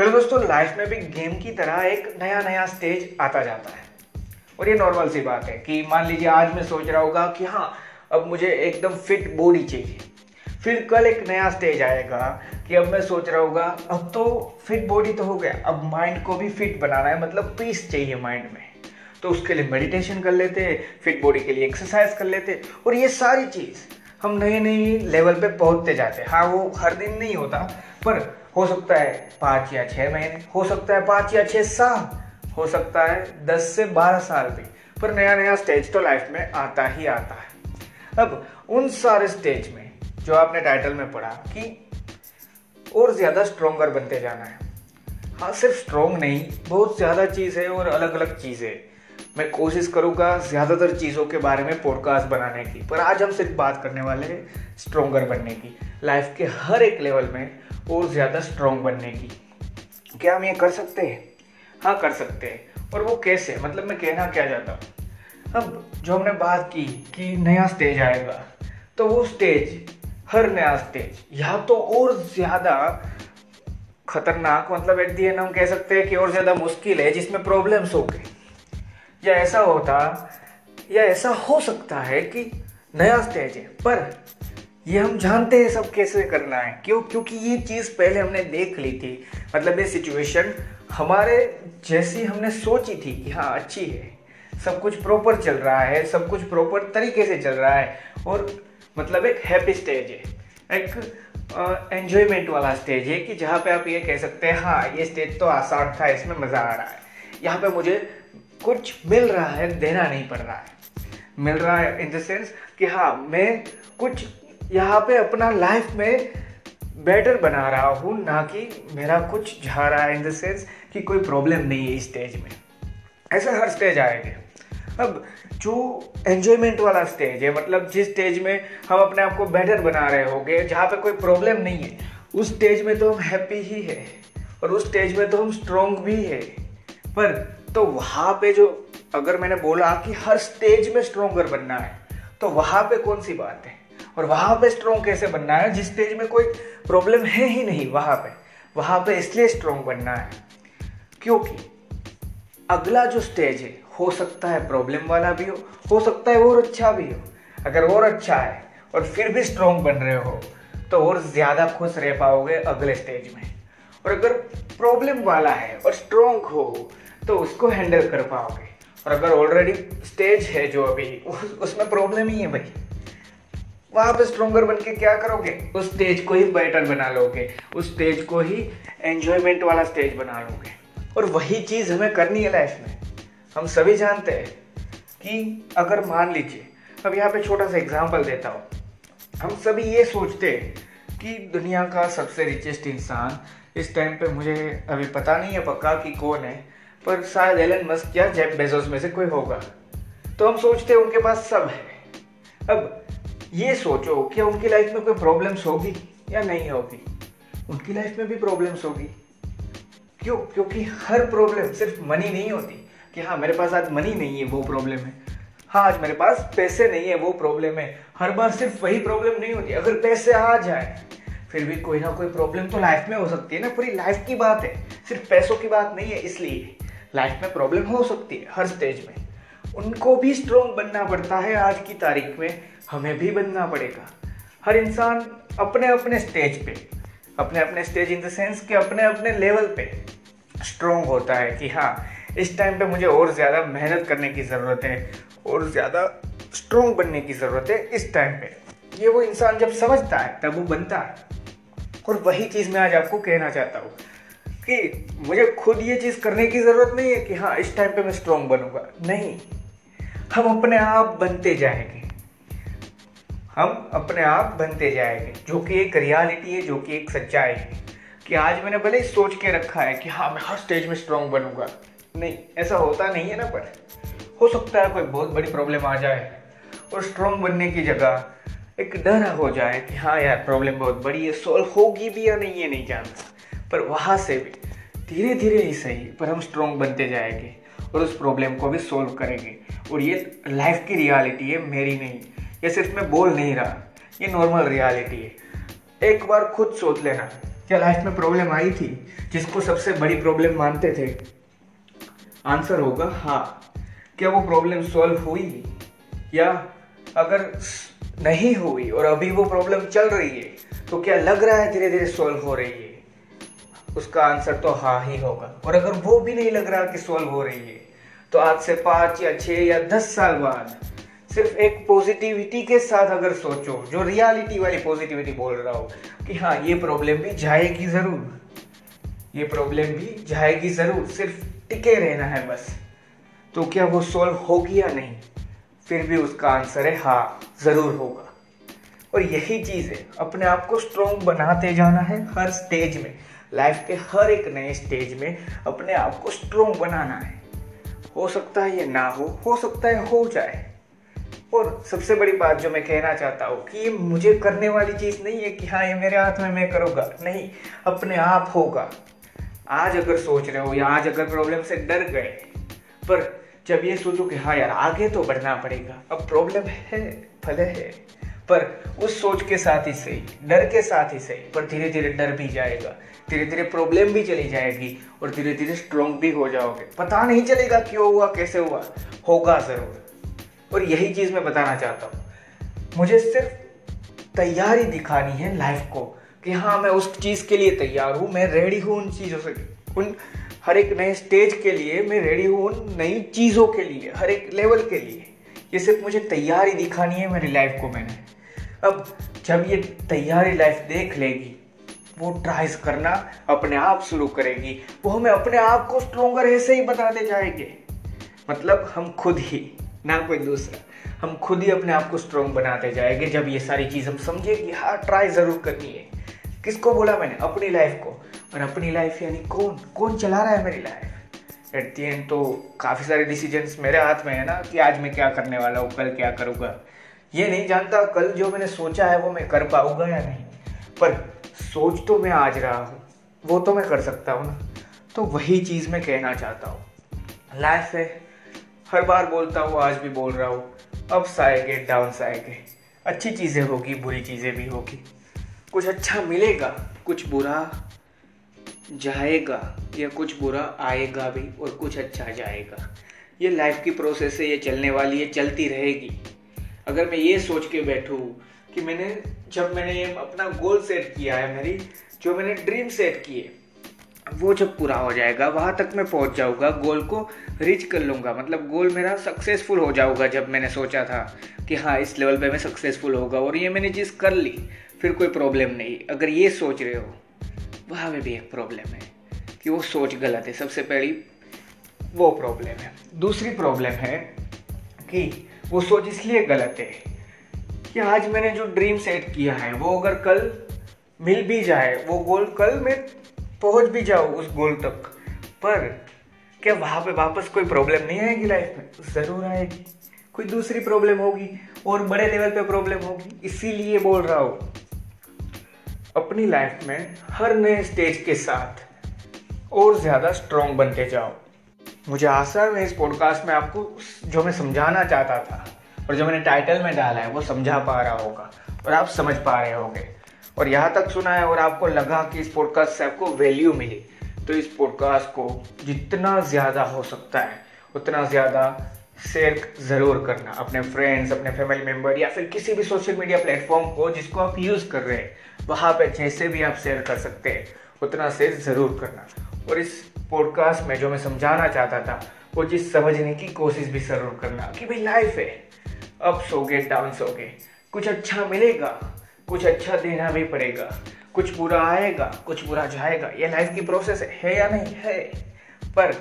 चलो दोस्तों लाइफ में भी गेम की तरह एक नया नया स्टेज आता जाता है। और ये नॉर्मल सी बात है कि मान लीजिए आज मैं सोच रहा होगा कि हाँ अब मुझे एकदम फिट बॉडी चाहिए। फिर कल एक नया स्टेज आएगा कि अब मैं सोच रहा होगा, अब तो फिट बॉडी तो हो गया, अब माइंड को भी फिट बनाना है मतलब पीस चाहिए माइंड में। तो उसके लिए मेडिटेशन कर लेते फिट बॉडी के लिए एक्सरसाइज कर लेते, और ये सारी चीज़ हम नए नए लेवल पे पहुँचते जाते हैं। हाँ वो हर दिन नहीं होता, पर हो सकता है पाँच या छः महीने, हो सकता है पाँच या छः साल, हो सकता है दस से बारह साल भी, पर नया नया स्टेज तो लाइफ में आता ही आता है। अब उन सारे स्टेज में जो आपने टाइटल में पढ़ा कि और ज़्यादा स्ट्रोंगर बनते जाना है। हाँ सिर्फ़ स्ट्रोंग नहीं, बहुत ज़्यादा चीज़ है और अलग अलग चीज़ें। मैं कोशिश करूँगा ज़्यादातर चीज़ों के बारे में पॉडकास्ट बनाने की, पर आज हम सिर्फ़ बात करने वाले हैं स्ट्रोंगर बनने की। लाइफ के हर एक लेवल में और ज़्यादा स्ट्रॉन्ग बनने की। क्या हम ये कर सकते हैं? हाँ कर सकते हैं। और वो कैसे? मतलब मैं कहना क्या चाहता हूँ? अब जो हमने बात की कि नया स्टेज आएगा तो वो स्टेज हर नया स्टेज या तो और ज़्यादा खतरनाक मतलब एट दी एंड हम कह सकते हैं कि और ज़्यादा मुश्किल है, जिसमें प्रॉब्लम्स हो गए। या ऐसा होता, या ऐसा हो सकता है कि नया स्टेज है, पर ये हम जानते हैं सब कैसे करना है। क्यों? क्योंकि ये चीज़ पहले हमने देख ली थी। मतलब ये सिचुएशन हमारे जैसी हमने सोची थी कि हाँ अच्छी है। सब कुछ प्रॉपर चल रहा है, सब कुछ प्रॉपर तरीके से चल रहा है और मतलब एक हैप्पी स्टेज है। एक एंजॉयमेंट वाला स्टेज है कि जहाँ पे आप ये कह सकते हैं हाँ ये स्टेज तो आसान था, इसमें मज़ा आ रहा है। यहाँ पे मुझे कुछ मिल रहा है, देना नहीं पड़ रहा है। मिल रहा है इन द सेंस कि हाँ मैं कुछ यहाँ पे अपना लाइफ में बेटर बना रहा हूँ, ना कि मेरा कुछ जा रहा है इन द सेंस कि कोई प्रॉब्लम नहीं है इस स्टेज में। ऐसा हर स्टेज आएगा। अब जो एन्जॉयमेंट वाला स्टेज है मतलब जिस स्टेज में हम अपने आप को बेटर बना रहे होंगे, जहाँ पे कोई प्रॉब्लम नहीं है, उस स्टेज में तो हम हैप्पी ही है, और उस स्टेज में तो हम स्ट्रोंग भी है। पर तो वहाँ पे जो अगर मैंने बोला कि हर स्टेज में स्ट्रोंगर बनना है तो वहाँ पे कौन सी बात है? और वहाँ पे स्ट्रोंग कैसे बनना है? जिस स्टेज में कोई प्रॉब्लम है ही नहीं वहाँ पे। वहाँ पे इसलिए स्ट्रोंग बनना है। क्योंकि अगला जो स्टेज है हो सकता है प्रॉब्लम वाला भी हो हो सकता है और अच्छा भी हो। अगर और अच्छा है और फिर भी स्ट्रॉन्ग बन रहे हो तो और ज़्यादा खुश रह पाओगे अगले स्टेज में। और अगर प्रॉब्लम वाला है और स्ट्रोंग हो तो उसको हैंडल कर पाओगे। और अगर ऑलरेडी स्टेज है जो अभी उस, उसमें प्रॉब्लम ही है भाई। वहाँ पे स्ट्रोंगर बन के क्या करोगे? उस स्टेज को ही बेटर बना लोगे। उस स्टेज को ही एंजॉयमेंट वाला स्टेज बना लोगे। और वही चीज़ हमें करनी है लाइफ में। हम सभी जानते हैं कि अगर मान लीजिए, अब यहाँ पे छोटा सा एग्ज़ाम्पल देता हूँ। हम सभी ये सोचते हैं कि दुनिया का सबसे रिचेस्ट इंसान इस टाइम पे मुझे अभी पता नहीं है पक्का कि कौन है, पर शायद एलन मस्क या जेब बेजोस में से कोई होगा। तो हम सोचते हैं उनके पास सब है। अब ये सोचो क्या उनकी लाइफ में कोई प्रॉब्लम्स होगी या नहीं होगी? उनकी लाइफ में भी प्रॉब्लम्स होगी। क्यों? क्योंकि हर प्रॉब्लम सिर्फ़ मनी नहीं होती। कि हाँ मेरे पास आज मनी नहीं है, वो प्रॉब्लम है। हाँ आज मेरे पास पैसे नहीं है, वो प्रॉब्लम है। हर बार सिर्फ़ वही प्रॉब्लम नहीं होती। अगर पैसे आ जाए, फिर भी कोई ना कोई प्रॉब्लम तो लाइफ में हो सकती है ना। पूरी लाइफ की बात है। सिर्फ़ पैसों की बात नहीं है, इसलिए। लाइफ में प्रॉब्लम हो सकती है, हर स्टेज में। उनको भी स्ट्रोंग बनना पड़ता है आज की तारीख में। हमें भी बनना पड़ेगा। हर इंसान अपने अपने स्टेज पे, अपने अपने स्टेज इन द सेंस कि अपने अपने लेवल पे स्ट्रोंग होता है कि हाँ इस टाइम पे मुझे और ज़्यादा मेहनत करने की ज़रूरत है, और ज़्यादा स्ट्रोंग बनने की ज़रूरत है इस टाइम पे। ये वो इंसान जब समझता है, तब वो बनता है। और वही चीज़ मैं आज आपको कहना चाहता हूँ कि मुझे खुद ये चीज़ करने की ज़रूरत नहीं है कि हाँ इस टाइम पे मैं स्ट्रोंग बनूँगा। नहीं, हम अपने आप बनते जाएँगे। हम अपने आप बनते जाएँगे, जो कि एक रियलिटी है, जो कि एक सच्चाई है। कि आज मैंने भले ही सोच के रखा है कि हाँ मैं हर स्टेज में स्ट्रांग बनूँगा। नहीं, ऐसा होता नहीं है ना, पर हो सकता है कोई बहुत बड़ी प्रॉब्लम आ जाए और स्ट्रांग बनने की जगह एक डर हो जाए कि हाँ यार प्रॉब्लम बहुत बड़ी है सॉल्व होगी भी या नहीं, ये नहीं जानता। पर वहाँ से भी धीरे धीरे ही सही, पर हम स्ट्रांग बनते जाएँगे और उस प्रॉब्लम को भी सोल्व करेंगे। और ये लाइफ की रियलिटी है, मेरी नहीं। ये सिर्फ़ मैं बोल नहीं रहा, ये नॉर्मल रियलिटी है। एक बार खुद सोच लेना क्या लाइफ में प्रॉब्लम आई थी, जिसको सबसे बड़ी प्रॉब्लम मानते थे। आंसर होगा हाँ। क्या वो प्रॉब्लम सॉल्व हुई? या अगर नहीं हुई और अभी वो प्रॉब्लम चल रही है तो क्या लग रहा है धीरे धीरे सॉल्व हो रही है? उसका आंसर तो हाँ ही होगा। और अगर वो भी नहीं लग रहा कि सॉल्व हो रही है तो आज से पाँच या छह या दस साल बाद सिर्फ़ एक पॉजिटिविटी के साथ अगर सोचो, जो रियलिटी वाली पॉजिटिविटी बोल रहा हो, कि हाँ ये प्रॉब्लम भी जाएगी ज़रूर। ये प्रॉब्लम भी जाएगी ज़रूर, सिर्फ़ टिके रहना है बस। तो क्या वो सॉल्व होगी या नहीं। फिर भी उसका आंसर है हाँ ज़रूर होगा। और यही चीज़ है, अपने आप को स्ट्रोंग बनाते जाना है हर स्टेज में। लाइफ के हर एक नए स्टेज में अपने आप को स्ट्रोंग बनाना है। हो सकता है ये ना हो हो सकता है हो जाए। और सबसे बड़ी बात जो मैं कहना चाहता हूँ कि ये मुझे करने वाली चीज़ नहीं है कि हाँ ये मेरे हाथ में मैं करूँगा। नहीं, अपने आप होगा। आज अगर सोच रहे हो या आज अगर प्रॉब्लम से डर गए, पर जब ये सोचो कि हाँ यार, आगे तो बढ़ना पड़ेगा। अब प्रॉब्लम है भले है। पर उस सोच के साथ ही सही, डर के साथ ही सही, पर धीरे धीरे डर भी जाएगा। धीरे धीरे प्रॉब्लम भी चली जाएगी और धीरे धीरे स्ट्रोंग भी हो जाओगे। पता नहीं चलेगा क्यों हुआ, कैसे हुआ। होगा ज़रूर। और यही चीज़ मैं बताना चाहता हूँ। मुझे सिर्फ़ तैयारी दिखानी है लाइफ को कि हाँ मैं उस चीज़ के लिए तैयार हूँ, मैं रेडी हूँ उन चीज़ों से। उन हर एक नए स्टेज के लिए मैं रेडी हूँ उन नई चीज़ों के लिए, हर एक लेवल के लिए। ये सिर्फ़ मुझे तैयारी दिखानी है मेरी लाइफ को मैंने। अब जब ये तैयारी लाइफ देख लेगी, वो ट्राइज करना अपने आप शुरू करेगी। वो हमें अपने आप को स्ट्रोंगर ऐसे ही बताते जाएँगे। मतलब हम खुद ही ना कोई दूसरा। हम खुद ही अपने आप को स्ट्रॉन्ग बनाते जाएँगे जब ये सारी चीज़ हम समझे कि हाँ ट्राई ज़रूर करनी है। किसको बोला मैंने? अपनी लाइफ को। और अपनी लाइफ यानी कौन? कौन चला रहा है मेरी लाइफ एट दी एंड तो काफ़ी सारे डिसीजंस मेरे हाथ में है ना कि आज मैं क्या करने वाला हूँ, कल क्या करूँगा। ये नहीं जानता कल जो मैंने सोचा है वो मैं कर पाऊँगा या नहीं। पर सोच तो मैं आज रहा हूँ। वो तो मैं कर सकता हूँ ना। तो वही चीज़ मैं कहना चाहता हूँ। लाइफ है। हर बार बोलता हूँ, आज भी बोल रहा हूँ। अप्स आएँगे डाउन्स आएँगे अच्छी चीज़ें होगी, बुरी चीज़ें भी होगी। कुछ अच्छा मिलेगा, कुछ बुरा जाएगा, या कुछ बुरा आएगा भी और कुछ अच्छा जाएगा। ये लाइफ की प्रोसेस है, ये चलने वाली है, चलती रहेगी। अगर मैं ये सोच के बैठूँ कि मैंने, जब मैंने अपना गोल सेट किया है, मेरी, जो मैंने ड्रीम सेट किए वो जब पूरा हो जाएगा, वहाँ तक मैं पहुँच जाऊँगा, गोल को रीच कर लूँगा। मतलब गोल मेरा सक्सेसफुल हो जाऊँगा जब मैंने सोचा था कि हाँ इस लेवल पे मैं सक्सेसफुल होगा और ये मैंने चीज़ कर ली, फिर कोई प्रॉब्लम नहीं। अगर ये सोच रहे हो, वहाँ में भी एक प्रॉब्लम है कि वो सोच गलत है। सबसे पहली वो प्रॉब्लम है। दूसरी प्रॉब्लम है कि वो सोच इसलिए गलत है कि आज मैंने जो ड्रीम सेट किया है, वो अगर कल मिल भी जाए, वो गोल कल मैं पहुँच भी जाओ उस गोल तक। पर क्या वहाँ पे वापस कोई प्रॉब्लम नहीं आएगी लाइफ में? ज़रूर आएगी। कोई दूसरी प्रॉब्लम होगी और बड़े लेवल पे प्रॉब्लम होगी। इसीलिए बोल रहा हूँ, अपनी लाइफ में हर नए स्टेज के साथ और ज़्यादा स्ट्रॉन्ग बनते जाओ। मुझे आशा है इस पॉडकास्ट में आपको जो मैं समझाना चाहता था और जो मैंने टाइटल में डाला है, वो समझा पा रहा होगा और आप समझ पा रहे होंगे। और यहाँ तक सुना है और आपको लगा कि इस पॉडकास्ट से आपको वैल्यू मिली तो इस पॉडकास्ट को जितना ज़्यादा हो सकता है, उतना ज़्यादा शेयर ज़रूर करना। अपने फ्रेंड्स अपने फैमिली मेंबर या फिर किसी भी सोशल मीडिया प्लेटफॉर्म को जिसको आप यूज़ कर रहे हैं, वहाँ पे जैसे भी आप शेयर कर सकते हैं, उतना शेयर ज़रूर करना। और इस पॉडकास्ट में जो मैं समझाना चाहता था, वो चीज़ समझने की कोशिश भी ज़रूर करना कि भाई लाइफ है अप्स हो गए सोगे हो गए, कुछ अच्छा मिलेगा कुछ अच्छा देना भी पड़ेगा, कुछ बुरा आएगा, कुछ बुरा जाएगा। ये लाइफ की प्रोसेस है या नहीं? है। पर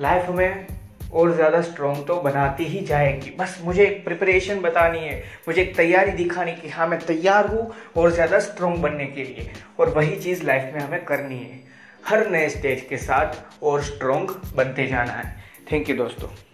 लाइफ में और ज़्यादा स्ट्रॉन्ग तो बनाती ही जाएगी। बस मुझे एक प्रिपरेशन बतानी है, मुझे एक तैयारी दिखानी कि हाँ मैं तैयार हूँ और ज़्यादा स्ट्रॉन्ग बनने के लिए। और वही चीज़ लाइफ में हमें करनी है। हर नए स्टेज के साथ और स्ट्रॉन्ग बनते जाना है। थैंक यू दोस्तों।